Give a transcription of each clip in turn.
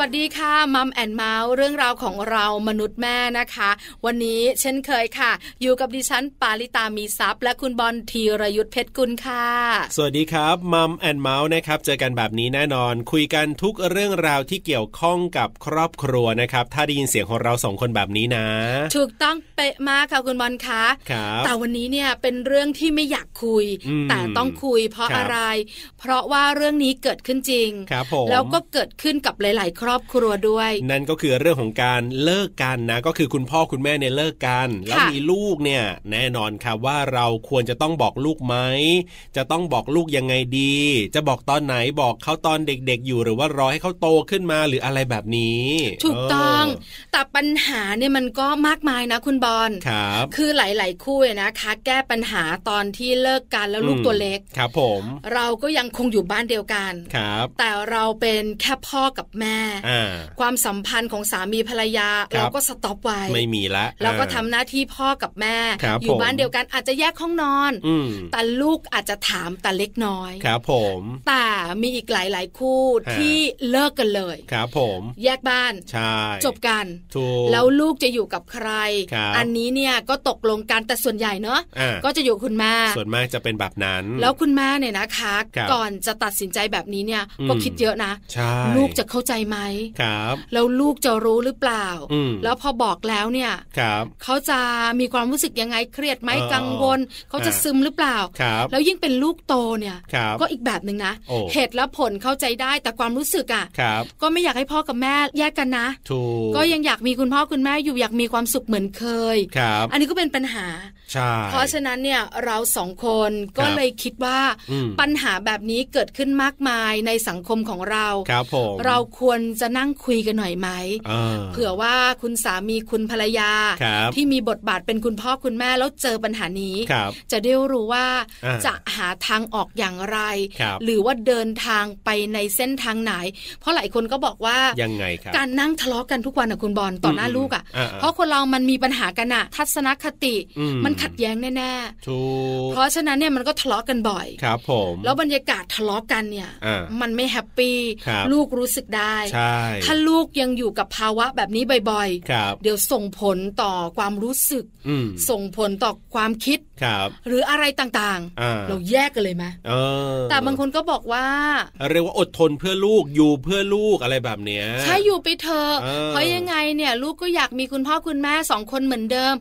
สวัสดีค่ะมัมแอนเมาส์เรื่องราวของเรามนุษย์แม่นะคะ วันนี้เช่นเคยค่ะ อยู่กับดิฉันปาริตามีซัพ์และคุณบอลธีรยุทธเพชรกุลค่ะ สวัสดีครับมัมแอนเมาส์นะครับเจอกันแบบนี้แน่นอน คุยกันทุกเรื่องราวที่เกี่ยวข้องกับครอบครัวนะครับ ถ้าได้ยินเสียงของเราสองคนแบบนี้นะ ถูกต้องเป๊ะมากค่ะคุณบอลคะครับแต่วันนี้เนี่ยเป็นเรื่องที่ไม่อยากคุย แต่ต้องคุยเพราะอะไร เพราะว่าเรื่องนี้เกิดขึ้นจริงครับผมแล้วก็เกิดขึ้นกับหลาย ๆ ครอบครัวด้วย นั่นก็คือเรื่องของการเลิกกันนะ ก็คือคุณพ่อคุณแม่เนี่ยเลิกกัน แล้วมีลูกเนี่ยแน่นอนครับว่าเราควรจะต้องบอกลูกไหมจะต้องบอกลูกยังไงดี จะบอกตอนไหนบอกเขาตอนเด็กๆ อยู่หรือว่ารอให้เขาโตขึ้นมาหรืออะไรแบบนี้ ถูกต้อง แต่ปัญหาเนี่ยมันก็มากมายนะคุณบอลครับคือหลาย ๆ คู่นะคะ แก้ปัญหาตอนที่เลิกกันแล้วลูกตัวเล็กครับผม เราก็ยังคงอยู่บ้านเดียวกันครับแต่เราเป็นแค่พ่อกับแม่ความสัมพันธ์ของสามีภรรยาเราก็สต็อปไว้ไม่มีละเราก็ทำหน้าที่พ่อกับแม่ อยู่บ้านเดียวกันอาจจะแยกห้องนอนแต่ลูกอาจจะถามแต่เล็กน้อยครับผมแต่มีอีกหลาย ๆ คู่ที่เลิกกันเลยครับผมแยกบ้านใช่จบกันถูกแล้วลูกจะอยู่กับใคร อันนี้เนี่ยก็ตกลงกันแต่ส่วนใหญ่เนอะก็จะอยู่คุณแม่ส่วนมากจะเป็นแบบนั้น แล้วคุณแม่เนี่ยนะคะ ก่อนจะตัดสินใจแบบนี้เนี่ยก็คิดเยอะนะ ลูกจะเข้าใจไหมครับแล้วลูกจะรู้หรือเปล่า แล้วพอบอกแล้วเนี่ยเขาจะมีความรู้สึกยังไงเครียดไหมกังวลเขาจะซึมหรือเปล่าแล้วยิ่งเป็นลูกโตเนี่ย ก็อีกแบบหนึ่งนะ เหตุและผลเข้าใจได้แต่ความรู้สึกอะก็ไม่อยากให้พ่อกับแม่แยกกันนะก็ยังอยากมีคุณพ่อคุณแม่อยู่อยากมีความสุขเหมือนเคยอันนี้ก็เป็นปัญหาเพราะฉะนั้นเนี่ยเราสองคนก็เลยคิดว่าปัญหาแบบนี้เกิดขึ้นมากมายในสังคมของเราครับผมเราควรจะนั่งคุยกันหน่อยไหมเผื่อว่าคุณสามีคุณภรรยา ที่มีบทบาทเป็นคุณพ่อคุณแม่แล้วเจอปัญหานี้ จะได้รู้ว่าจะหาทางออกอย่างไรหรือว่าเดินทางไปในเส้นทางไหน เพราะหลายคนก็บอกว่ายังไงครับการนั่งทะเลาะกันทุกวันอะคุณบอลต่อหน้าลูกอะเพราะคนเรามันมีปัญหากันอะทัศนคติมันขัดแย้งแน่ๆเพราะฉะนั้นเนี่ยมันก็ทะเลาะกันบ่อยครับผมแล้วบรรยากาศทะเลาะกันเนี่ยมันไม่ happy ลูกรู้สึกได้ถ้าลูกยังอยู่กับภาวะแบบนี้บ่อยๆ เดี๋ยวส่งผลต่อความรู้สึก ส่งผลต่อความคิดหรืออะไรต่างๆ เราแยกกันเลยไหมแต่บางคนก็บอกว่า เรียกว่าอดทนเพื่อลูกอยู่เพื่อลูกอะไรแบบเนี้ยใช่อยู่ไปเถอะเพราะยังไงเนี่ย ลูกก็อยากมีคุณพ่อคุณแม่สองคนเหมือนเดิม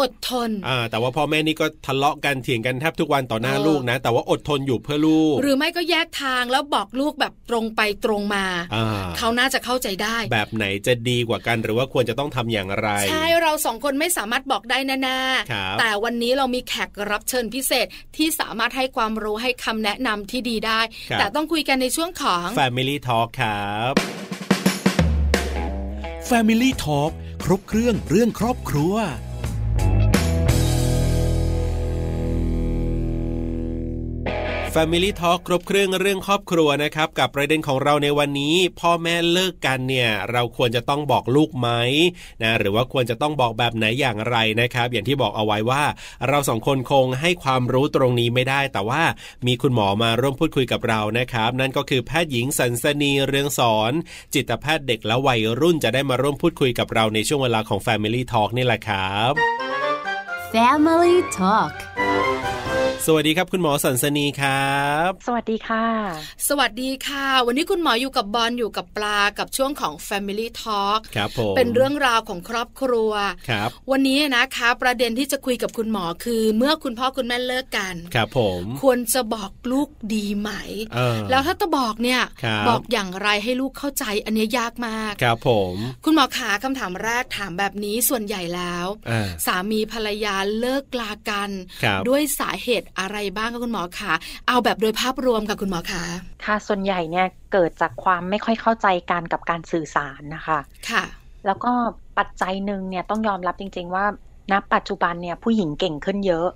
อดทนแต่ว่าพ่อแม่นี่ก็ทะเลาะกันเถียงกันแทบทุกวันต่อหน้าลูกนะ แต่ว่าอดทนอยู่เพื่อลูก หรือไม่ก็แยกทางแล้วบอกลูกแบบตรงไปตรงมาเขาน่าจะเข้าใจได้ แบบไหนจะดีกว่ากันหรือว่าควรจะต้องทำอย่างไร ใช่เราสองคนไม่สามารถบอกได้แน่ๆแต่วันนี้เรามีแขกรับเชิญพิเศษที่สามารถให้ความรู้ให้คำแนะนำที่ดีได้ แต่ต้องคุยกันในช่วงของ Family Talk ครับ Family Talk ครบเครื่องเรื่องครอบครัว Family Talk ครบเครื่องเรื่องครอบครัวนะครับ กับประเด็นของเราในวันนี้ พ่อแม่เลิกกันเนี่ย เราควรจะต้องบอกลูกไหมนะหรือว่าควรจะต้องบอกแบบไหนอย่างไรนะครับ อย่างที่บอกเอาไว้ว่า เราสองคนคงให้ความรู้ตรงนี้ไม่ได้ แต่ว่ามีคุณหมอมาร่วมพูดคุยกับเรานะครับ นั่นก็คือแพทย์หญิงสันสนีเรืองสอน จิตแพทย์เด็กและวัยรุ่นจะได้มาร่วมพูดคุยกับเราในช่วงเวลาของ Family Talk นี่แหละครับ Family Talk สวัสดีครับคุณหมอสันสนีครับ สวัสดีค่ะ สวัสดีค่ะ วันนี้คุณหมออยู่กับบอลอยู่กับปลากับช่วงของ Family Talk ครับผมเป็นเรื่องราวของครอบครัวครับวันนี้นะคะ ประเด็นที่จะคุยกับคุณหมอคือ เมื่อคุณพ่อคุณแม่เลิกกันครับผมควรจะบอกลูกดีไหม แล้วถ้าจะบอกเนี่ยบอกอย่างไรให้ลูกเข้าใจอันนี้ยากมากครับผม คุณหมอขาคำถามแรกถามแบบนี้ส่วนใหญ่แล้ว สามีภรรยาเลิกลากัน ด้วยสาเหตุอะไรบ้างคะคุณหมอคะเอาแบบโดยภาพรวมค่ะคุณหมอคะค่ะส่วนใหญ่เนี่ยเกิดจากความไม่ค่อยเข้าใจกันกับการสื่อสารนะคะค่ะ แล้วก็ปัจจัยหนึ่งเนี่ยต้องยอมรับจริง ๆ ว่าณปัจจุบันเนี่ยผู้หญิงเก่งขึ้นเยอะ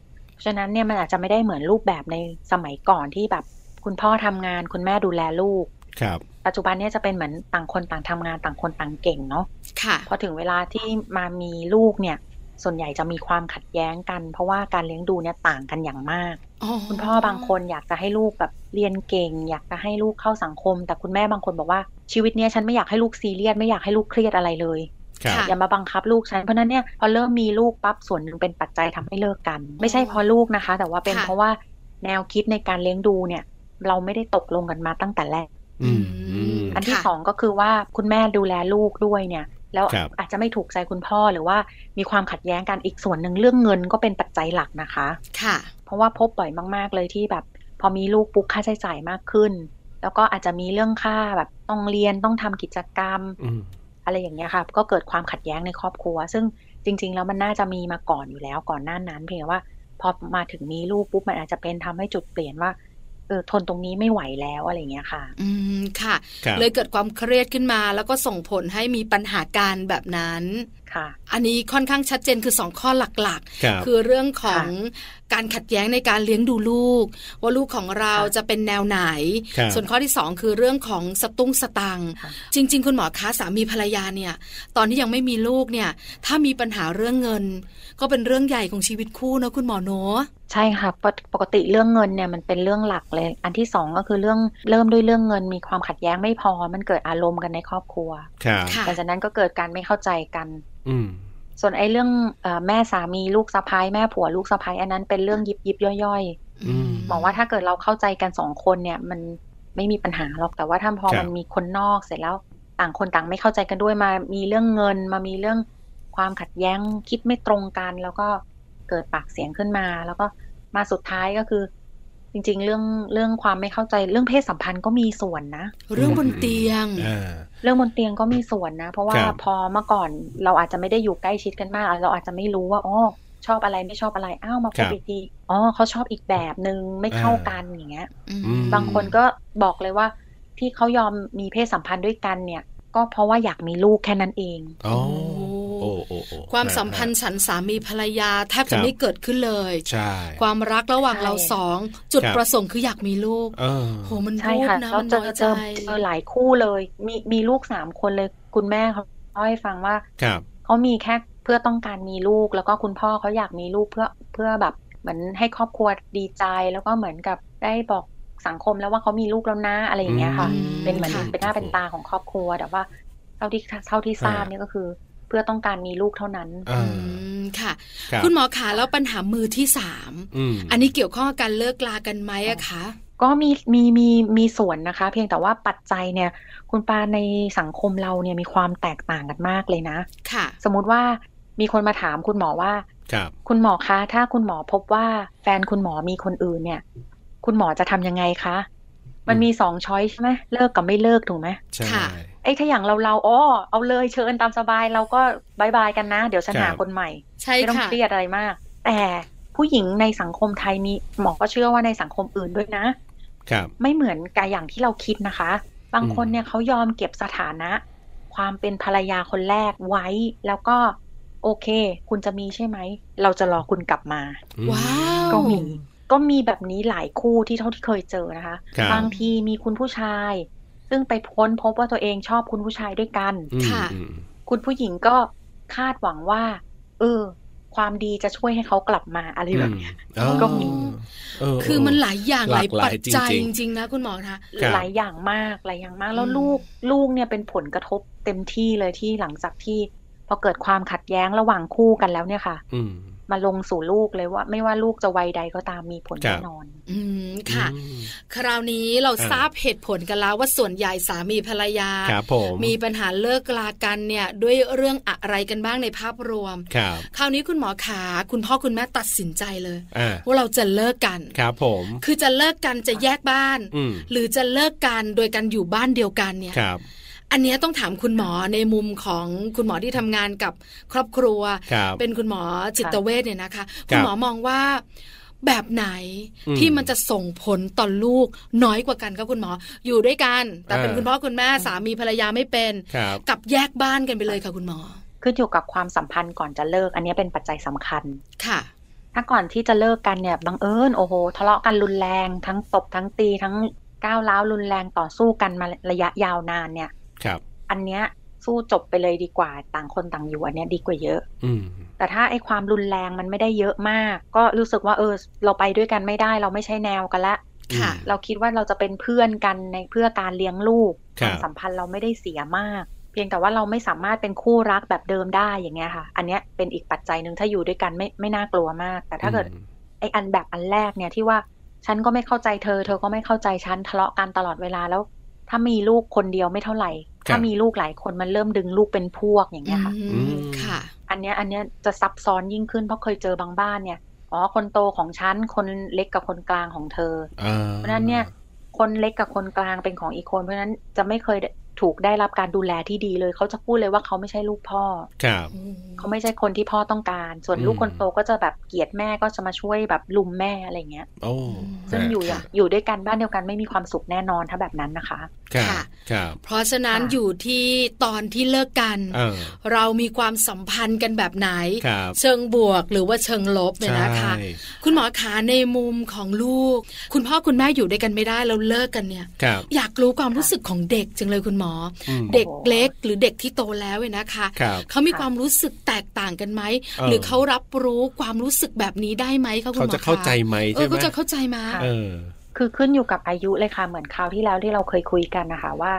ฉะนั้นเนี่ยมันอาจจะไม่ได้เหมือนรูปแบบในสมัยก่อนที่แบบคุณพ่อทำงานคุณแม่ดูแลลูกครับปัจจุบันเนี่ยจะเป็นเหมือนต่างคนต่างทำงานต่างคนต่างเก่งเนาะค่ะพอถึงเวลาที่มามีลูกเนี่ย ส่วนใหญ่จะมีความขัดแย้งกัน เพราะว่าการเลี้ยงดูเนี่ยต่างกันอย่างมาก คุณพ่อบางคนอยากจะให้ลูกแบบเรียนเก่ง อยากจะให้ลูกเข้าสังคม แต่คุณแม่บางคนบอกว่าชีวิตนี้ฉันไม่อยากให้ลูกซีเรียสไม่อยากให้ลูกเครียดอะไรเลยอย่ามาบังคับลูกฉันเพราะนั้นเนี่ยพอเริ่มมีลูกปั๊บส่วนหนึ่งเป็นปัจจัยทำให้เลิกกัน ไม่ใช่เพราะลูกนะคะ แต่ว่าเป็นเพราะว่าแนวคิดในการเลี้ยงดูเนี่ย เราไม่ได้ตกลงกันมาตั้งแต่แรกอันที่สองก็คือว่าคุณแม่ดูแลลูกด้วยเนี่ย แล้วอาจจะไม่ถูกใจคุณพ่อหรือว่ามีความขัดแย้งกันอีกส่วนหนึ่งเรื่องเงินก็เป็นปัจจัยหลักนะคะ ค่ะ เพราะว่าพบบ่อยมาก ๆ เลยที่แบบ พอมีลูกปุ๊บค่าใช้จ่ายมากขึ้น แล้วก็อาจจะมีเรื่องค่าแบบต้องเรียนต้องทำกิจกรรมอะไรอย่างเงี้ยค่ะ ก็เกิดความขัดแย้งในครอบครัว ซึ่งจริง ๆ แล้วมันน่าจะมีมาก่อนอยู่แล้วก่อนหน้านั้น เพียงว่าพอมาถึงมีลูกปุ๊บมันอาจจะเป็นทำให้จุดเปลี่ยนว่า เออทนตรงนี้ไม่ไหวแล้วอะไรเงี้ยค่ะ อืมค่ะ เลยเกิดความเครียดขึ้นมา แล้วก็ส่งผลให้มีปัญหาการแบบนั้นค่ะ อันนี้ค่อนข้างชัดเจนคือสองข้อหลักๆคือเรื่องของการขัดแย้งในการเลี้ยงดูลูก ว่าลูกของเราจะเป็นแนวไหน ส่วนข้อที่สองคือเรื่องของสตุ้งสตังจริง ๆ คุณหมอคะสามีภรรยาเนี่ย ตอนที่ยังไม่มีลูกเนี่ย ถ้ามีปัญหาเรื่องเงิน ก็เป็นเรื่องใหญ่ของชีวิตคู่นะคุณหมอโนใช่ค่ะปกติเรื่องเงินเนี่ยมันเป็นเรื่องหลักเลย อันที่สองก็คือเรื่องเริ่มด้วยเรื่องเงินมีความขัดแย้งไม่พอ มันเกิดอารมณ์กันในครอบครัวหลังจากนั้นก็เกิดการไม่เข้าใจกัน ส่วนไอ้เรื่องแม่สามีลูกสะพ้ายแม่ผัวลูกสะพ้ายอันนั้นเป็นเรื่องยิบยิบย่อยๆบอกว่าถ้าเกิดเราเข้าใจกันสองคนเนี่ย มันไม่มีปัญหาหรอกแต่ว่าถ้าพอมันมีคนนอกเสร็จแล้ว ต่างคนต่างไม่เข้าใจกันด้วยมา มีเรื่องเงินมามีเรื่องความขัดแย้งคิดไม่ตรงกัน แล้วก็เกิดปากเสียงขึ้นมา แล้วก็มาสุดท้ายก็คือ จริง ๆ เรื่องเรื่องความไม่เข้าใจเรื่องเพศสัมพันธ์ก็มีส่วนนะ เรื่องบนเตียงเรื่องบนเตียงก็มีส่วนนะ เพราะว่าพอเมื่อก่อนเราอาจจะไม่ได้อยู่ใกล้ชิดกันมาก เราอาจจะไม่รู้ว่าอ๋อชอบอะไรไม่ชอบอะไรอ้าวมาพบอีกทีอ๋อเขาชอบอีกแบบหนึ่งไม่เข้ากันอย่างเงี้ยบางคนก็บอกเลยว่า ที่เขายอมมีเพศสัมพันธ์ด้วยกันเนี่ย ก็เพราะว่าอยากมีลูกแค่นั้นเองอ๋อ ความสัมพันธ์ฉันสามีภรรยาแทบจะไม่เกิดขึ้นเลยใช่ความรักระหว่างเราสองจุดประสงค์คืออยากมีลูกโหมันใช่ค่ะเราเจอเจอเจอหลายคู่เลย มีมีลูกสามคนเลยคุณแม่เขาเล่าให้ฟังว่าเขามีแค่เพื่อต้องการมีลูก แล้วก็คุณพ่อเขาอยากมีลูกเพื่อเพื่อแบบเหมือนให้ครอบครัวดีใจแล้วก็เหมือนกับได้บอกสังคมแล้วว่าเขามีลูกแล้วนะอะไรอย่างเงี้ยค่ะ เป็นเหมือนเป็นหน้าเป็นตาของครอบครัวแต่ว่าเท่าที่เท่าที่ทราบเนี่ยก็คือ เพื่อต้องการมีลูกเท่านั้นค่ะคุณหมอขาแล้วปัญหามือที่สามอันนี้เกี่ยวข้องกับการเลิกลากันไหมอะคะก็มีมีมีมีส่วนนะคะ เพียงแต่ว่าปัจจัยเนี่ย คุณปาในสังคมเราเนี่ยมีความแตกต่างกันมากเลยนะค่ะ สมมุติว่ามีคนมาถามคุณหมอว่าครับคุณหมอคะ ถ้าคุณหมอพบว่าแฟนคุณหมอมีคนอื่นเนี่ย คุณหมอจะทำยังไงคะ มันมีสองช้อยใช่ไหมเลิกกับไม่เลิกถูกไหมใช่ไอ้ถ้าอย่างเราเราอ๋อเอาเลยเชิญตามสบายเราก็บายบายกันนะ เดี๋ยวฉันหาคนใหม่ไม่ต้องเครียดอะไรมาก แต่ผู้หญิงในสังคมไทยมีหมอก็เชื่อว่าในสังคมอื่นด้วยนะ ครับ ไม่เหมือนกับอย่างที่เราคิดนะคะ บางคนเนี่ยเขายอมเก็บสถานะ ความเป็นภรรยาคนแรกไว้แล้วก็โอเค คุณจะมีใช่ไหม เราจะรอคุณกลับมา ว้าว ก็มี ก็มีแบบนี้หลายคู่ที่เท่าที่เคยเจอนะคะ บางทีมีคุณผู้ชาย ซึ่งไปพ้นพบว่าตัวเองชอบคุณผู้ชายด้วยกันค่ะ คุณผู้หญิงก็คาดหวังว่า เออ ความดีจะช่วยให้เขากลับมาอะไรแบบนี้ก็มีคือมันหลายอย่างหลายปัจจัยจริงๆนะคุณหมอคะหลายอย่างมากหลายอย่างมาก แล้วลูกลูกเนี่ยเป็นผลกระทบเต็มที่เลยที่หลังจากที่พอเกิดความขัดแย้งระหว่างคู่กันแล้วเนี่ยค่ะ มาลงสู่ลูกเลยว่า ไม่ว่าลูกจะวัยใดก็ตามมีผลแน่นอน อืมค่ะ คราวนี้เราทราบเหตุผลกันแล้วว่าส่วนใหญ่สามีภรรยาครับมีปัญหาเลิกลากันเนี่ย ด้วยเรื่องอะไรกันบ้างในภาพรวมครับคราวนี้คุณหมอขาคุณพ่อคุณแม่ตัดสินใจเลยว่าเราจะเลิกกันครับผม คือจะเลิกกันจะแยกบ้าน หรือจะเลิกกันโดยการอยู่บ้านเดียวกันเนี่ยครับ อันนี้ต้องถามคุณหมอในมุมของคุณหมอที่ทำงานกับครอบครัว เป็นคุณหมอจิตเวชเนี่ยนะคะ คุณหมอมองว่าแบบไหนที่มันจะส่งผลต่อลูกน้อยกว่ากันครับคุณหมออยู่ด้วยกัน แต่เป็นคุณพ่อคุณแม่สามีภรรยาไม่เป็น กับแยกบ้านกันไปเลยค่ะคุณหมอ ขึ้นอยู่กับความสัมพันธ์ก่อนจะเลิก อันนี้เป็นปัจจัยสำคัญค่ะ ถ้าก่อนที่จะเลิกกันเนี่ยบังเอิญโอ้โหทะเลาะกันรุนแรงทั้งตบทั้งตีทั้งก้าวร้าวรุนแรงต่อสู้กันมาระยะยาวนานเนี่ย ครับ อันเนี้ยสู้จบไปเลยดีกว่าต่างคนต่างอยู่อันเนี้ยดีกว่าเยอะ อืแต่ถ้าไอ้ความรุนแรงมันไม่ได้เยอะมาก ก็รู้สึกว่าเออ เราไปด้วยกันไม่ได้ เราไม่ใช่แนวกันละค่ะ เราคิดว่าเราจะเป็นเพื่อนกันในเพื่อการเลี้ยงลูกความสัมพันธ์เราไม่ได้เสียมาก เพียงแต่ว่าเราไม่สามารถเป็นคู่รักแบบเดิมได้อย่างเงี้ยค่ะ อันเนี้ยเป็นอีกปัจจัยหนึ่งถ้าอยู่ด้วยกันไม่ไม่น่ากลัวมาก แต่ถ้าเกิดไอ้อันแบบอันแรกเนี่ยที่ว่าฉันก็ไม่เข้าใจเธอ เธอก็ไม่เข้าใจฉันทะเลาะกันตลอดเวลาแล้ว ถ้ามีลูกคนเดียวไม่เท่าไหร่ ถ้ามีลูกหลายคนมันเริ่มดึงลูกเป็นพวกอย่างเงี้ยค่ะค่ะ อันเนี้ยอันเนี้ยจะซับซ้อนยิ่งขึ้นเพราะเคยเจอบางบ้านเนี่ยอ๋อคนโตของฉันคนเล็กกับคนกลางของเธอเพราะนั้นเนี่ยคนเล็กกับคนกลางเป็นของอีกคนเพราะฉะนั้นจะไม่เคยถูกได้รับการดูแลที่ดีเลย เขาจะพูดเลยว่าเขาไม่ใช่ลูกพ่อครับเขาไม่ใช่คนที่พ่อต้องการ ส่วนลูกคนโตก็จะแบบเกลียดแม่ก็จะมาช่วยแบบลุมแม่อะไรเงี้ยโอ้ซึ่งอยู่อย่างอยู่ด้วยกันบ้านเดียวกันไม่มีความสุขแน่นอนถ้าแบบนั้นนะคะ ค่ะครับเพราะฉะนั้นอยู่ที่ตอนที่เลิกกันเรามีความสัมพันธ์กันแบบไหน เชิงบวกหรือว่าเชิงลบเนี่ยนะคะ คุณหมอขาในมุมของลูก คุณพ่อคุณแม่อยู่ด้วยกันไม่ได้เราเลิกกันเนี่ย อยากรู้ความรู้สึกของเด็กจังเลยคุณหมอ เด็กเล็กหรือเด็กที่โตแล้วเว้นะคะ เขามีความรู้สึกแตกต่างกันไหมหรือเขารับรู้ความรู้สึกแบบนี้ได้ไหมเขาเขาจะเข้าใจไหมใช่ไหมเขาจะเข้าใจไหม คือขึ้นอยู่กับอายุเลยค่ะ เหมือนคราวที่แล้วที่เราเคยคุยกันนะคะว่า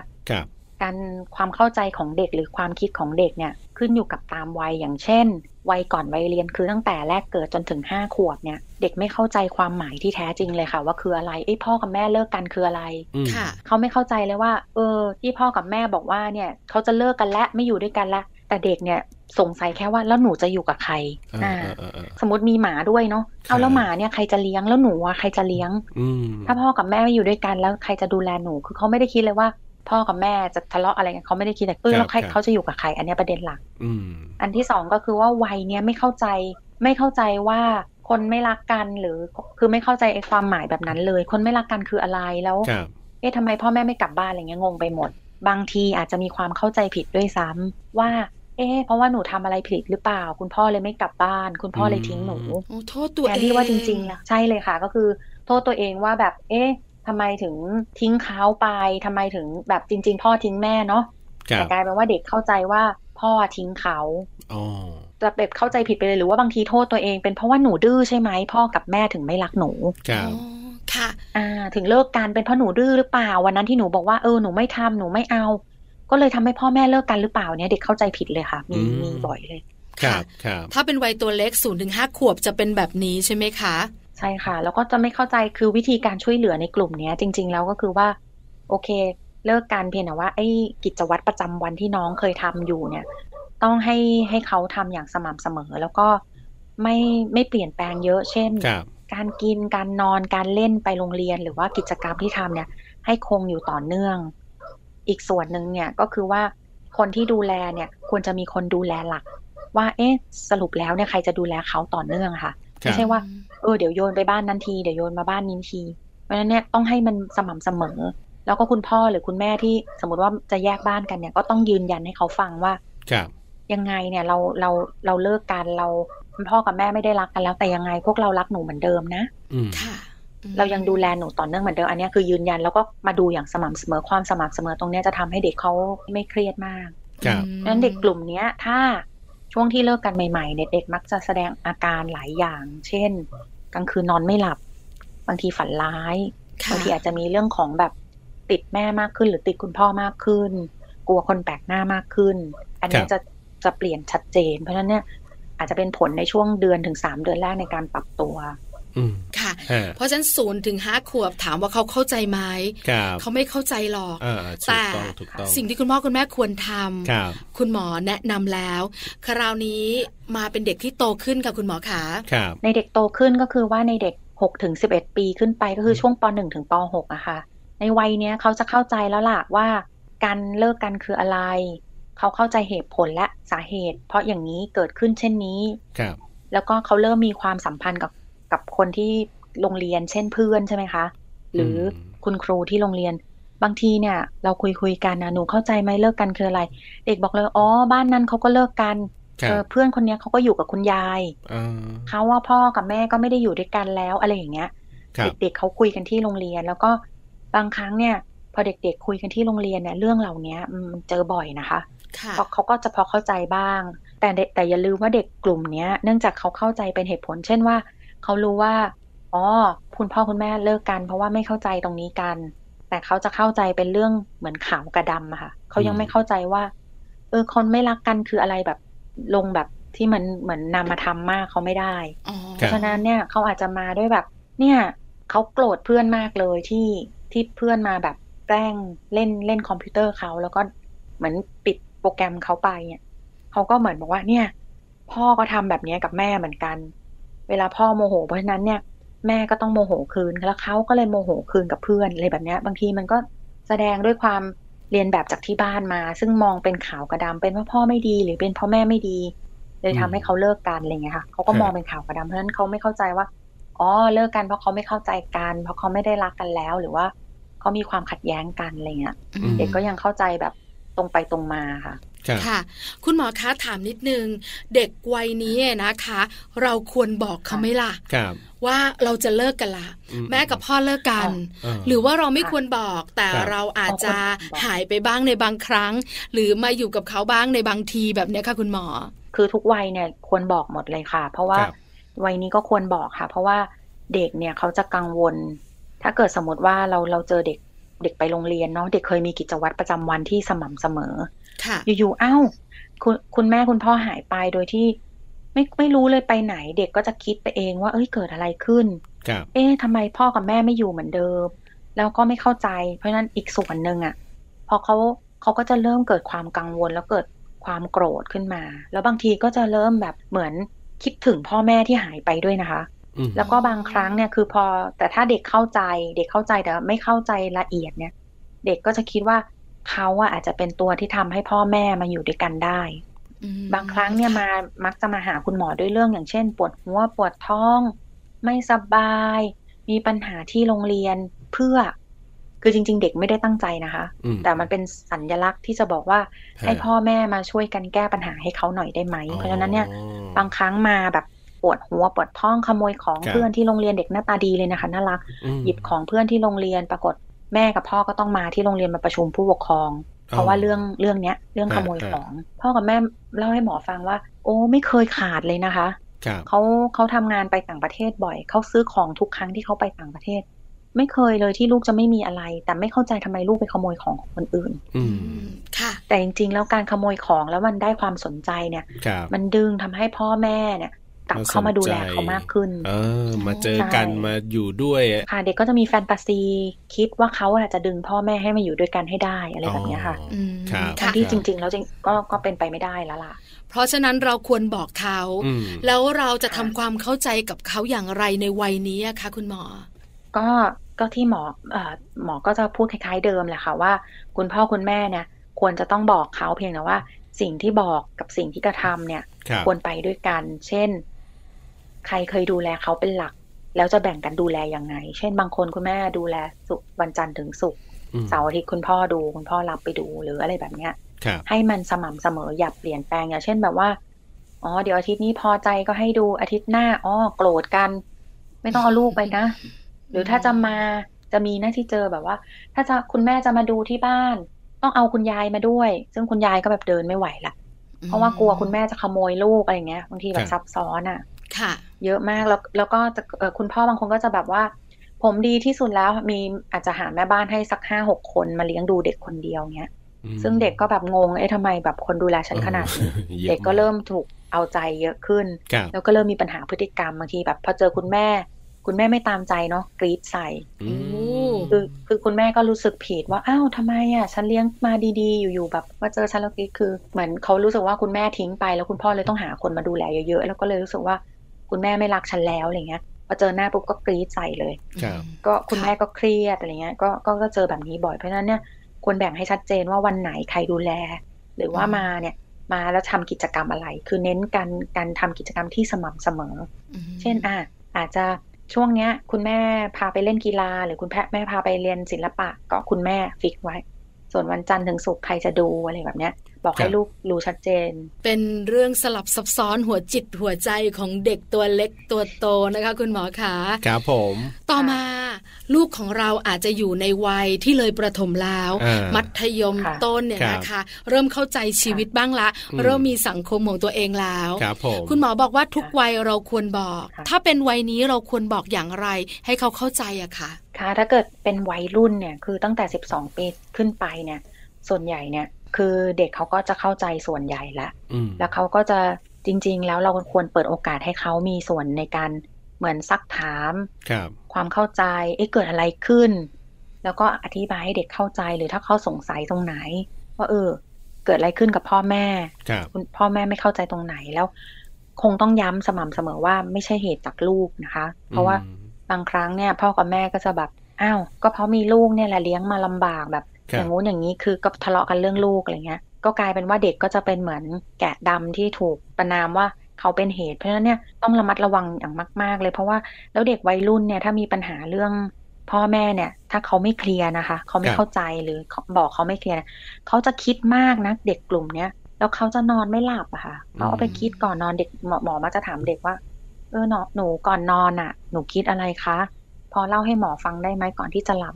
การความเข้าใจของเด็กหรือความคิดของเด็กเนี่ยขึ้นอยู่กับตามวัยอย่างเช่น วัยก่อนวัยเรียนคือตั้งแต่แรกเกิดจนถึงห้าขวบเนี่ยเด็กไม่เข้าใจความหมายที่แท้จริงเลยค่ะ ว่าคืออะไรไอ้พ่อกับแม่เลิกกันคืออะไรค่ะเขาไม่เข้าใจเลยว่า เออ ที่พ่อกับแม่บอกว่าเนี่ยเขาจะเลิกกันแล้วไม่อยู่ด้วยกันแล้ว แต่เด็กเนี่ยสงสัยแค่ว่าแล้วหนูจะอยู่กับใครอ่าสมมติมีหมาด้วยเนาะเอาแล้วหมาเนี่ยใครจะเลี้ยงแล้วหนูอะใครจะเลี้ยงถ้าพ่อกับแม่ไม่อยู่ด้วยกันแล้วใครจะดูแลหนูคือเขาไม่ได้คิดเลยว่า พ่อกับแม่จะทะเลาะอะไรกันเขาไม่ได้คิดแต่เออแล้วใครเขาจะอยู่กับใคร อันนี้ประเด็นหลักอันที่สองก็คือว่าวัยเนี้ยไม่เข้าใจ ไม่เข้าใจว่าคนไม่รักกันหรือคือไม่เข้าใจไอ้ความหมายแบบนั้นเลย คนไม่รักกันคืออะไรแล้วเอ๊ะทำไมพ่อแม่ไม่กลับบ้านอะไรเงี้ยงงไปหมด บางทีอาจจะมีความเข้าใจผิดด้วยซ้ำว่า เอ๊ะเพราะว่าหนูทำอะไรผิดหรือเปล่า คุณพ่อเลยไม่กลับบ้าน คุณพ่อเลยทิ้งหนูโทษตัวเองที่ว่าจริงๆแล้วใช่เลยค่ะ ก็คือ โทษตัวเองว่าแบบ เอ๊ะทำไมถึงทิ้งเขาไปทำไมถึงแบบจริง ๆ พ่อทิ้งแม่เนาะแต่กลายเป็นว่าเด็กเข้าใจว่าพ่อทิ้งเขาจะแบบเข้าใจผิดไปเลยหรือว่าบางทีโทษตัวเองเป็นเพราะว่าหนูดื้อใช่ไหมพ่อกับแม่ถึงไม่รักหนูครับค่ะ อ่า ถึงเลิกกันเป็นเพราะหนูดื้อหรือเปล่าวันนั้นที่หนูบอกว่าเออหนูไม่ทำหนูไม่เอา ก็เลยทำให้พ่อแม่เลิกกันหรือเปล่าเนี่ยเด็กเข้าใจผิดเลยค่ะ มีมีบ่อยเลยครับครับถ้าเป็นวัยตัวเล็กศูนย์ถึงห้าขวบจะเป็นแบบนี้ใช่ไหมคะ ใช่ค่ะ แล้วก็จะไม่เข้าใจคือวิธีการช่วยเหลือในกลุ่มเนี้ย จริง ๆ แล้วก็คือว่า โอเค เลิกการเพียงแต่ว่าไอ้กิจวัตรประจำวันที่น้องเคยทำอยู่เนี่ย ต้องให้ให้เขาทำอย่างสม่ำเสมอ แล้วก็ไม่ไม่เปลี่ยนแปลงเยอะเช่นการกินการนอนการเล่นไปโรงเรียนหรือว่ากิจกรรมที่ทำเนี่ย ให้คงอยู่ต่อเนื่อง อีกส่วนหนึ่งเนี่ยก็คือว่าคนที่ดูแลเนี่ยควรจะมีคนดูแลหลัก ว่าเอ๊ะสรุปแล้วเนี่ยใครจะดูแลเขาต่อเนื่องค่ะไม่ใช่ว่าเออเดี๋ยวโยนไปบ้านนั้นทีเดี๋ยวโยนมาบ้านนี้ทีเพราะฉะนั้นเนี่ยต้องให้มันสม่ำเสมอ แล้วก็คุณพ่อหรือคุณแม่ที่สมมติว่าจะแยกบ้านกันเนี่ยก็ต้องยืนยันให้เขาฟังว่ายังไงเนี่ยเราเราเราเลิกกันเราคุณพ่อกับแม่ไม่ได้รักกันแล้วแต่ยังไงพวกเรารักหนูเหมือนเดิมนะค่ะ เรายังดูแลหนูต่อเนื่องเหมือนเดิมอันนี้คือยืนยันแล้วก็มาดูอย่างสม่ำเสมอความสม่ำเสมอตรงนี้จะทำให้เด็กเขาไม่เครียดมากครับนั้นเด็กกลุ่มเนี้ย ถ้าช่วงที่เลิกกันใหม่ๆเด็กๆมักจะแสดงอาการหลายอย่าง เช่น กลางคืนนอนไม่หลับ บางทีฝันร้ายบางทีอาจจะมีเรื่องของแบบติดแม่มากขึ้น หรือติดคุณพ่อมากขึ้น กลัวคนแปลกหน้ามากขึ้น อันนี้จะจะเปลี่ยนชัดเจน เพราะฉะนั้นเนี่ยอาจจะเป็นผลในช่วงเดือนถึงสามเดือนแรกในการปรับตัว ค่ะ เพราะฉะนั้นศูนย์ถึงห้าขวบถามว่าเขาเข้าใจไหมเขาไม่เข้าใจหรอกแต่สิ่งที่คุณพ่อคุณแม่ควรทำคุณหมอแนะนำแล้ว คราวนี้มาเป็นเด็กที่โตขึ้นกับคุณหมอขาในเด็กโตขึ้นก็คือว่าในเด็กหกถึงสิบเอ็ดปีขึ้นไปก็คือช่วงปหนึ่งถึงปหกอะค่ะ ในวัยเนี้ยเขาจะเข้าใจแล้วล่ะว่า การเลิกกันคืออะไร เขาเข้าใจเหตุผลและสาเหตุ เพราะอย่างนี้เกิดขึ้นเช่นนี้ครับแล้วก็เขาเริ่มมีความสัมพันธ์กับ กับคนที่โรงเรียนเช่นเพื่อนใช่ไหมคะ หรือคุณครูที่โรงเรียน บางทีเนี่ย เราคุยคุยกันนะหนูเข้าใจไหมเลิกกันคืออะไร เด็กบอกเลยอ๋อบ้านนั้นเขาก็เลิกกันเพื่อนคนนี้เขาก็อยู่กับคุณยายเขาว่าพ่อกับแม่ก็ไม่ได้อยู่ด้วยกันแล้วอะไรอย่างเงี้ย เด็กๆเขาคุยกันที่โรงเรียน แล้วก็บางครั้งเนี่ย พอเด็กๆคุยกันที่โรงเรียนเนี่ยเรื่องเหล่านี้มันเจอบ่อยนะคะเพราะเขาก็จะพอเข้าใจบ้าง แต่แต่อย่าลืมว่าเด็กกลุ่มเนี้ยเนื่องจากเขาเข้าใจเป็นเหตุผล เช่นว่า เขารู้ว่าอ๋อคุณพ่อคุณแม่เลิกกัน เพราะว่าไม่เข้าใจตรงนี้กัน แต่เขาจะเข้าใจเป็นเรื่องเหมือนขาวกับดำอะค่ะเขายังไม่เข้าใจว่า เออ คนไม่รักกันคืออะไรแบบลงแบบที่มันเหมือนนำมาทำมากเขาไม่ได้ เพราะฉะนั้นเนี่ยเขาอาจจะมาด้วยแบบ เนี่ยเขาโกรธเพื่อนมากเลยที่ที่เพื่อนมาแบบแกล้งเล่นเล่นคอมพิวเตอร์เขาแล้วก็เหมือนปิดโปรแกรมเขาไปเนี่ยเขาก็เหมือนบอกว่าเนี่ย พ่อก็ทำแบบนี้กับแม่เหมือนกัน เวลาพ่อโมโห เพราะฉะนั้นเนี่ยแม่ก็ต้องโมโหคืนแล้วเขาก็เลยโมโหคืนกับเพื่อนอะไรแบบนี้บางทีมันก็แสดงด้วยความเรียนแบบจากที่บ้านมา ซึ่งมองเป็นขาวกระดาเป็นว่าพ่อไม่ดีหรือเป็นพ่อแม่ไม่ดี เลยทำให้เขาเลิกกันอะไรเงี้ยค่ะเขาก็มองเป็นขาวกระดาเพราะฉะนั้นเขาไม่เข้าใจว่าอ๋อเลิกกันเพราะเขาไม่เข้าใจกัน เพราะเขาไม่ได้รักกันแล้วหรือว่าเขามีความขัดแย้งกันอะไรเงี้ยเด็กก็ยังเข้าใจแบบ ตรงไปตรงมาค่ะค่ะ คุณหมอคะถามนิดนึง เด็กวัยนี้นะคะ เราควรบอกเขาไหมล่ะว่าเราจะเลิกกันละ แม่กับพ่อเลิกกัน หรือว่าเราไม่ควรบอกแต่เราอาจจะหายไปบ้างในบางครั้ง หรือมาอยู่กับเขาบ้างในบางทีแบบนี้ค่ะ คุณหมอ คือทุกวัยเนี่ยควรบอกหมดเลยค่ะ เพราะว่าวัยนี้ก็ควรบอกค่ะ เพราะว่าเด็กเนี่ยเขาจะกังวล ถ้าเกิดสมมติว่าเราเราเจอเด็ก เด็กไปโรงเรียนเนาะเด็กเคยมีกิจวัตรประจำวันที่สม่ำเสมออยู่ๆอ้าวคุณคุณแม่คุณพ่อหายไปโดยที่ ไม่ไม่รู้เลยไปไหน เด็กก็จะคิดไปเองว่าเอ้ยเกิดอะไรขึ้น เอ๊ะทำไมพ่อกับแม่ไม่อยู่เหมือนเดิม แล้วก็ไม่เข้าใจ เพราะนั้นอีกส่วนหนึ่งอะ่ะ พอเขาเขาก็จะเริ่มเกิดความกังวลแล้วเกิดความโกรธขึ้นมา แล้วบางทีก็จะเริ่มแบบเหมือนคิดถึงพ่อแม่ที่หายไปด้วยนะคะ แล้วก็บางครั้งเนี่ยคือพอแต่ถ้าเด็กเข้าใจ เด็กเข้าใจแต่ไม่เข้าใจละเอียดเนี่ย เด็กก็จะคิดว่าเขาอะอาจจะเป็นตัวที่ทำให้พ่อแม่มาอยู่ด้วยกันได้ บางครั้งเนี่ยมามักจะมาหาคุณหมอด้วยเรื่องอย่างเช่น ปวดหัวปวดท้อง ไม่สบาย มีปัญหาที่โรงเรียนเพื่อ คือจริง ๆ เด็กไม่ได้ตั้งใจนะคะ แต่มันเป็นสัญญลักษณ์ที่จะบอกว่า ให้พ่อแม่มาช่วยกันแก้ปัญหาให้เขาหน่อยได้ไหม เพราะฉะนั้นเนี่ย บางครั้งมาแบบ ปวดหัวปวดท้องขโมยของเพื่อนที่โรงเรียนเด็กหน้าตาดีเลยนะคะน่ารัก หยิบของเพื่อนที่โรงเรียนปรากฏแม่กับพ่อก็ต้องมาที่โรงเรียนมาประชุมผู้ปกครอง เพราะว่าเรื่องเรื่องเนี้ย เรื่องขโมยของ พ่อกับแม่เล่าให้หมอฟังว่า โอ้ไม่เคยขาดเลยนะคะเขาเขาทำงานไปต่างประเทศบ่อยเขาซื้อของทุกครั้งที่เขาไปต่างประเทศ ไม่เคยเลยที่ลูกจะไม่มีอะไร แต่ไม่เข้าใจทำไมลูกไปขโมยของของคนอื่น อืค่ะ แต่จริงๆแล้วการขโมยของแล้วมันได้ความสนใจเนี่ย มันดึงทำให้พ่อแม่เนี่ย กลับเข้ามาดูแลเขามากขึ้น เออ มาเจอกันมาอยู่ด้วยค่ะเด็กก็จะมีแฟนตาซีคิดว่าเขาอาจจะดึงพ่อแม่ให้มาอยู่ด้วยกันให้ได้อะไรแบบนี้ค่ะทั้งที่จริง ๆ แล้วจริงก็ก็เป็นไปไม่ได้แล้วล่ะ เพราะฉะนั้นเราควรบอกเขา แล้วเราจะทำความเข้าใจกับเขาอย่างไรในวัยนี้คะ คุณหมอ ก็ก็ที่หมอเอ่อหมอก็จะพูดคล้ายๆเดิมแหละค่ะว่า คุณพ่อคุณแม่เนี่ย ควรจะต้องบอกเขาเพียงแต่ว่าสิ่งที่บอกกับสิ่งที่กระทำเนี่ยควรไปด้วยกัน เช่น ใครเคยดูแลเขาเป็นหลัก แล้วจะแบ่งกันดูแลยังไง เช่นบางคนคุณแม่ดูแลสุกวันจันทร์ถึงศุกร์เสาร์อาทิตย์คุณพ่อดูคุณพ่อรับไปดูหรืออะไรแบบเนี้ยให้มันสม่ำเสมออย่าเปลี่ยนแปลงอย่างเช่นแบบว่าอ๋อเดี๋ยวอาทิตย์นี้พอใจก็ให้ดูอาทิตย์หน้าอ๋อโกรธกัน ไม่ต้องเอาลูกไปนะ หรือถ้าจะมาจะมีหน้าที่เจอแบบว่า ถ้าจะคุณแม่จะมาดูที่บ้าน ต้องเอาคุณยายมาด้วย ซึ่งคุณยายก็แบบเดินไม่ไหวละเพราะว่ากลัวคุณแม่จะขโมยลูกอะไรเงี้ยบางทีแบบซับซ้อนอะค่ะ เยอะมากแล้วแล้วก็จะคุณพ่อบางคนก็จะแบบว่า ผมดีที่สุดแล้วมีอาจจะหาแม่บ้านให้สักห้าหกคนมาเลี้ยงดูเด็กคนเดียวเนี้ย ซึ่งเด็กก็แบบงงเอ๊ะทำไมแบบคนดูแลฉันขนาดนี้เด็กก็เริ่มถูกเอาใจเยอะขึ้น แล้วก็เริ่มมีปัญหาพฤติกรรมบางทีแบบพอเจอคุณแม่ คุณแม่ไม่ตามใจเนาะกรีดใส่คือคือคุณแม่ก็รู้สึกผิดว่าอ้าวทำไมอะฉันเลี้ยงมาดีๆ อยู่ๆแบบมาเจอฉันแล้วกรีดคือ เหมือนเขารู้สึกว่าคุณแม่ทิ้งไปแล้วคุณพ่อเลยต้องหาคนมาดูแลเยอะๆแล้วก็เลยรู้สึกว่า คุณแม่ไม่รักฉันแล้วอะไรเงี้ยพอเจอหน้าปุ๊บก็กรี๊ดใส่เลยก็คุณแม่ก็เครียดอะไรเงี้ยก็ก็เจอแบบนี้บ่อยเพราะฉะนั้นเนี่ยควรแบ่งให้ชัดเจนว่าวันไหนใครดูแล หรือว่ามาเนี่ยมาแล้วทำกิจกรรมอะไร คือเน้นการการทำกิจกรรมที่สม่ำเสมอ เช่นอะอาจจะช่วงเนี้ย คุณแม่พาไปเล่นกีฬา หรือคุณแพแม่พาไปเรียนศิลปะ ก็คุณแม่ฟิกไว้ ส่วนวันจันทร์ถึงศุกร์ใครจะดูอะไรแบบเนี้ย บอกให้ลูกรู้ชัดเจน เป็นเรื่องสลับซับซ้อนหัวจิตหัวใจของเด็กตัวเล็กตัวโตนะคะ คุณหมอคะครับผม ต่อมา ลูกของเราอาจจะอยู่ในวัยที่เลยประถมแล้ว มัธยมต้นเนี่ยนะคะ เริ่มเข้าใจชีวิตบ้างละ เริ่มมีสังคมของตัวเองแล้วคุณหมอบอกว่าทุกวัยเราควรบอก ถ้าเป็นวัยนี้เราควรบอกอย่างไร ให้เขาเข้าใจอะค่ะค่ะถ้าเกิดเป็นวัยรุ่นเนี่ยคือตั้งแต่สิบสองปีขึ้นไปเนี่ย ส่วนใหญ่เนี่ย คือเด็กเขาก็จะเข้าใจส่วนใหญ่ละแล้วเขาก็จะจริง ๆ แล้วเราควรเปิดโอกาสให้เขามีส่วนในการเหมือนซักถามครับความเข้าใจเอ๊ะเกิดอะไรขึ้น แล้วก็อธิบายให้เด็กเข้าใจหรือถ้าเขาสงสัยตรงไหน ว่าเออ เกิดอะไรขึ้นกับพ่อแม่คุณพ่อแม่ไม่เข้าใจตรงไหนแล้ว คงต้องย้ำสม่ำเสมอว่าไม่ใช่เหตุจากลูกนะคะ เพราะว่าบางครั้งเนี่ย พ่อกับแม่ก็จะแบบอ้าวก็เพราะมีลูกเนี่ยแหละเลี้ยงมาลำบากแบบ อย่างงู้นอย่างนี้คือก็ทะเลาะกันเรื่องลูกอะไรเงี้ย ก็กลายเป็นว่าเด็กก็จะเป็นเหมือนแกะดำที่ถูกประนามว่าเขาเป็นเหตุ เพราะฉะนั้นเนี่ยต้องระมัดระวังอย่างมาก ๆ เลยเพราะว่าแล้วเด็กวัยรุ่นเนี่ยถ้ามีปัญหาเรื่องพ่อแม่เนี่ย ถ้าเขาไม่เคลียร์นะคะ เขาไม่เข้าใจหรือบอกเขาไม่เคลียร์เขาจะคิดมากนะเด็กกลุ่มเนี้ยแล้วเขาจะนอนไม่หลับอะค่ะเขาเอาไปคิดก่อนนอนเด็กหมอหมอมาจะถามเด็กว่า เออหนูก่อนนอนอะหนูคิดอะไรคะ พอเล่าให้หมอฟังได้ไหมก่อนที่จะหลับ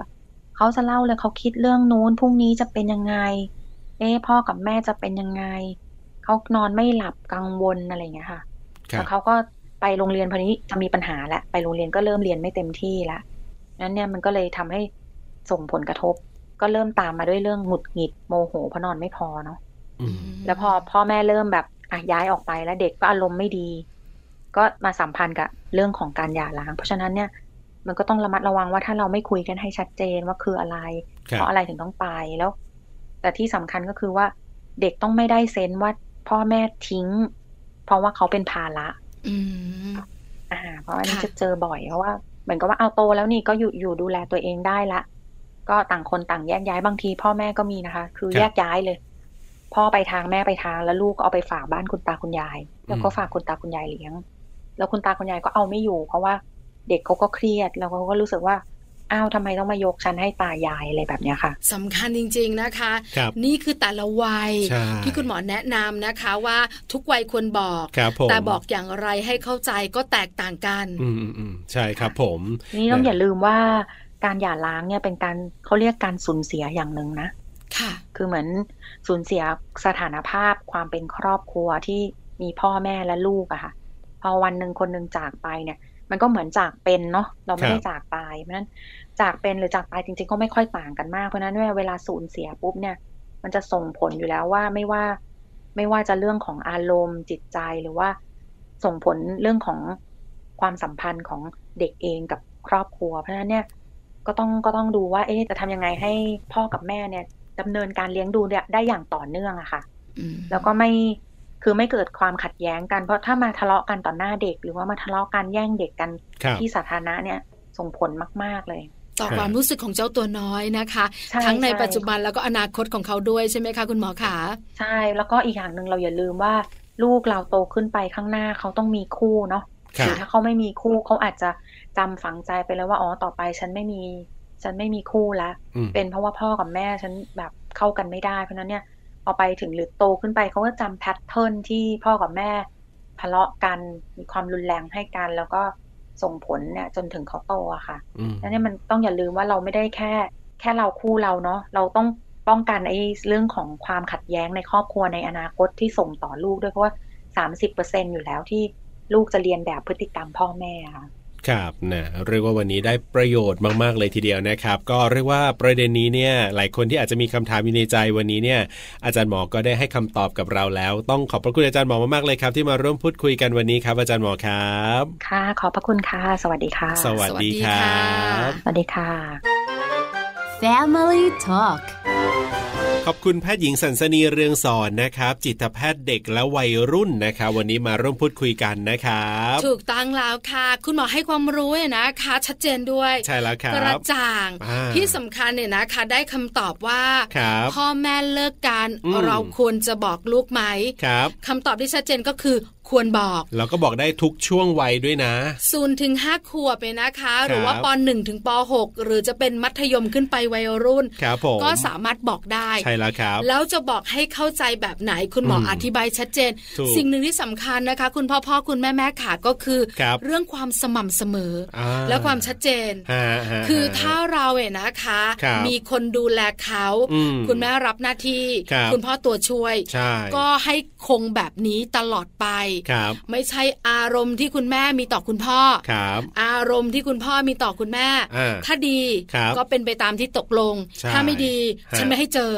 เขาจะเล่าเลยเขาคิดเรื่องนู้นพรุ่งนี้จะเป็นยังไง เอ๊พ่อกับแม่จะเป็นยังไง เขานอนไม่หลับกังวลอะไรเงี้ยค่ะแล้วเขาก็ไปโรงเรียนพอนี้จะมีปัญหาแล้วไปโรงเรียนก็เริ่มเรียนไม่เต็มที่ละนั้นเนี่ยมันก็เลยทำให้ส่งผลกระทบ ก็เริ่มตามมาด้วยเรื่องหงุดหงิดโมโหเพราะนอนไม่พอเนาะแล้วพอพ่อแม่เริ่มแบบอะย้ายออกไปแล้วเด็กก็อารมณ์ไม่ดี ก็มาสัมพันธ์กับเรื่องของการหย่าร้าง เพราะฉะนั้นเนี่ย มันก็ต้องระมัดระวังว่าถ้าเราไม่คุยกันให้ชัดเจนว่าคืออะไร เพราะอะไรถึงต้องไปแล้ว แต่ที่สำคัญก็คือว่าเด็กต้องไม่ได้เซนว่าพ่อแม่ทิ้ง เพราะว่าเขาเป็นภาระอืมอ่า เพราะอันนี้จะเจอบ่อยเพราะว่าเหมือนกับว่าเอาโตแล้วนี่ก็อยู่อยู่ดูแลตัวเองได้ละ ก็ต่างคนต่างแยกย้ายบางที พ่อแม่ก็มีนะคะ คือแยกย้ายเลย พ่อไปทางแม่ไปทางแล้วลูกก็เอาไปฝากบ้านคุณตาคุณยาย แล้วก็ฝากคุณตาคุณยายเลี้ยง แล้วคุณตาคุณยายก็เอาไม่อยู่ เพราะว่า เด็กเขาก็เครียดแล้วเขาก็รู้สึกว่าอ้าวทำไมต้องมายกฉันให้ตายายอะไรแบบนี้ค่ะสำคัญจริง ๆนะคะนี่คือแต่ละวัยที่คุณหมอแนะนำนะคะว่าทุกวัยควรบอกแต่บอกอย่างไรให้เข้าใจก็แตกต่างกันอืมอืมใช่ครับผม นี่ต้องอย่าลืมว่าการหย่าร้างเนี่ยเป็นการเขาเรียกการสูญเสียอย่างหนึ่งนะ ค่ะ คือเหมือนสูญเสียสถานภาพความเป็นครอบครัวที่มีพ่อแม่และลูกอะค่ะ พอวันหนึ่งคนหนึ่งจากไปเนี่ย มันก็เหมือนจากเป็นเนาะเราไม่ได้จากตายเพราะนั้นจากเป็นหรือจากตายจริง ๆ ก็ไม่ค่อยต่างกันมากเพราะนั้นเวลาสูญเสียปุ๊บเนี่ย มันจะส่งผลอยู่แล้วว่าไม่ว่า ไม่ว่าจะเรื่องของอารมณ์จิตใจหรือว่า ส่งผลเรื่องของความสัมพันธ์ของเด็กเองกับครอบครัว เพราะฉะนั้นเนี่ยก็ต้องก็ต้องดูว่า เอ๊ะจะทำยังไงให้พ่อกับแม่เนี่ยดำเนินการเลี้ยงดูเนี่ยได้อย่างต่อเนื่องอะค่ะแล้วก็ไม่ คือไม่เกิดความขัดแย้งกันเพราะถ้ามาทะเลาะกันต่อหน้าเด็ก หรือว่ามาทะเลาะกันแย่งเด็กกันที่สาธารณะเนี่ยส่งผลมาก ๆเลยต่อความรู้สึกของเจ้าตัวน้อยนะคะ ทั้งในปัจจุบันแล้วก็อนาคตของเขาด้วยใช่ไหมคะคุณหมอขาใช่แล้วก็อีกอย่างหนึ่งเราอย่าลืมว่า ลูกเราโตขึ้นไปข้างหน้าเขาต้องมีคู่เนาะหรือถ้าเขาไม่มีคู่เขาอาจจะจำฝังใจไปแล้วว่าอ๋อต่อไปฉันไม่มี ฉันไม่มีคู่แล้วเป็นเพราะว่าพ่อกับแม่ฉันแบบเข้ากันไม่ได้ เพราะนั้นเนี่ย พอไปถึงหรือโตขึ้นไปเขาก็จำแพทเทิร์นที่พ่อกับแม่ทะเลาะกันมีความรุนแรงให้กัน แล้วก็ส่งผลเนี่ยจนถึงเขาโตอะค่ะแล้วเนี่ยมันต้องอย่าลืมว่าเราไม่ได้แค่ แค่เราคู่เราเนาะเราต้องป้องกันไอ้เรื่องของความขัดแย้งในครอบครัวในอนาคตที่ส่งต่อลูกด้วยเพราะว่าสามสิบเปอร์เซ็นอยู่แล้วที่ลูกจะเรียนแบบพฤติกรรมพ่อแม่ค่ะ ครับนะเรียกว่าวันนี้ได้ประโยชน์มากๆเลยทีเดียวนะครับ ก็เรียกว่าประเด็นนี้เนี่ยหลายคนที่อาจจะมีคำถามอยู่ในใจวันนี้เนี่ยอาจารย์หมอก็ได้ให้คำตอบกับเราแล้ว ต้องขอบพระคุณอาจารย์หมอมากๆเลยครับ ที่มาร่วมพูดคุยกันวันนี้ครับ อาจารย์หมอครับ ค่ะ ขอบพระคุณค่ะ สวัสดีค่ะ สวัสดีครับสวัสดีค่ะ Family Talk ขอบคุณแพทย์หญิงสันสนีเรืองสอนนะครับ จิตแพทย์เด็กและวัยรุ่นนะครับ วันนี้มาร่วมพูดคุยกันนะครับ ถูกตั้งแล้วค่ะ คุณหมอให้ความรู้นะคะ ชัดเจนด้วย ใช่แล้วครับกระจ่าง ที่สำคัญเนี่ยนะคะ ได้คำตอบว่า พ่อแม่เลิกกันเราควรจะบอกลูกไหมครับคำตอบที่ชัดเจนก็คือ คควรบอกแล้วก็บอกได้ทุกช่วงวัยด้วยนะศูนย์ถึงห้าขวบเลยนะคะ หรือว่าปหนึ่งถึงปหกหรือจะเป็นมัธยมขึ้นไปวัยรุ่นครับผมก็สามารถบอกได้ใช่แล้วครับแล้วจะบอกให้เข้าใจแบบไหนคุณหมออธิบายชัดเจน สิ่งหนึ่งที่สำคัญนะคะ คุณพ่อพ่อคุณแม่แม่ขาก็คือเรื่องความสม่ำเสมอและความชัดเจน คือถ้าเราเองนะคะ มีคนดูแลเขาคุณแม่รับหน้าที่ คุณพ่อตัวช่วย ก็ให้คงแบบนี้ตลอดไปไม่ใช่อารมณ์ที่คุณแม่มีต่อคุณพ่ออารมณ์ที่คุณพ่อมีต่อคุณแม่ ถ้าดีก็เป็นไปตามที่ตกลง ถ้าไม่ดีฉันไม่ให้เจอ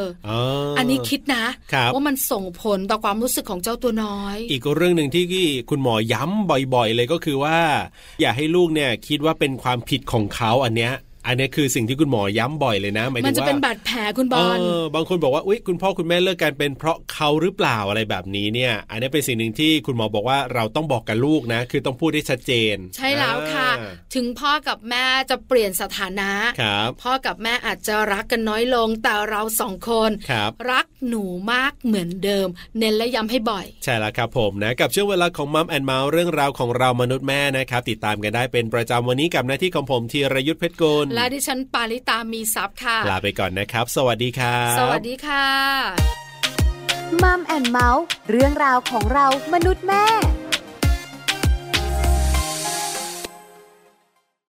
อันนี้คิดนะว่ามันส่งผลต่อความรู้สึกของเจ้าตัวน้อย อีกเรื่องหนึ่งที่คุณหมอย้ำบ่อยๆ เลยก็คือว่า อย่าให้ลูกเนี่ยคิดว่าเป็นความผิดของเขาอันเนี้ย อันนี้คือสิ่งที่คุณหมอย้ำบ่อยเลยนะหมายถึงว่ามันจะเป็นบาดแผลคุณบอลบางคนบอกว่าอุ้ยคุณพ่อคุณแม่เลิกกันเป็นเพราะเขาหรือเปล่าอะไรแบบนี้เนี่ย อันนี้เป็นสิ่งหนึ่งที่คุณหมอบอกว่าเราต้องบอกกับลูกนะ คือต้องพูดได้ชัดเจน ใช่แล้วค่ะ ถึงพ่อกับแม่จะเปลี่ยนสถานะครับพ่อกับแม่อาจจะรักกันน้อยลงแต่เราสองคนครับรักหนูมากเหมือนเดิม เน้นและย้ำให้บ่อย ใช่แล้วครับผมนะกับช่วงเวลาของมัมแอนเมาส์เรื่องราวของเรามนุษย์แม่นะครับติดตามกันได้เป็นประจำวันนี้กับหน้าที่ของผมธีรยุทธเพชรกุลและดิฉันปาริตามีซับค่ะลาไปก่อนนะครับ สวัสดีครับสวัสดีค่ะมัมแอนเมาส์เรื่องราวของเรามนุษย์แม่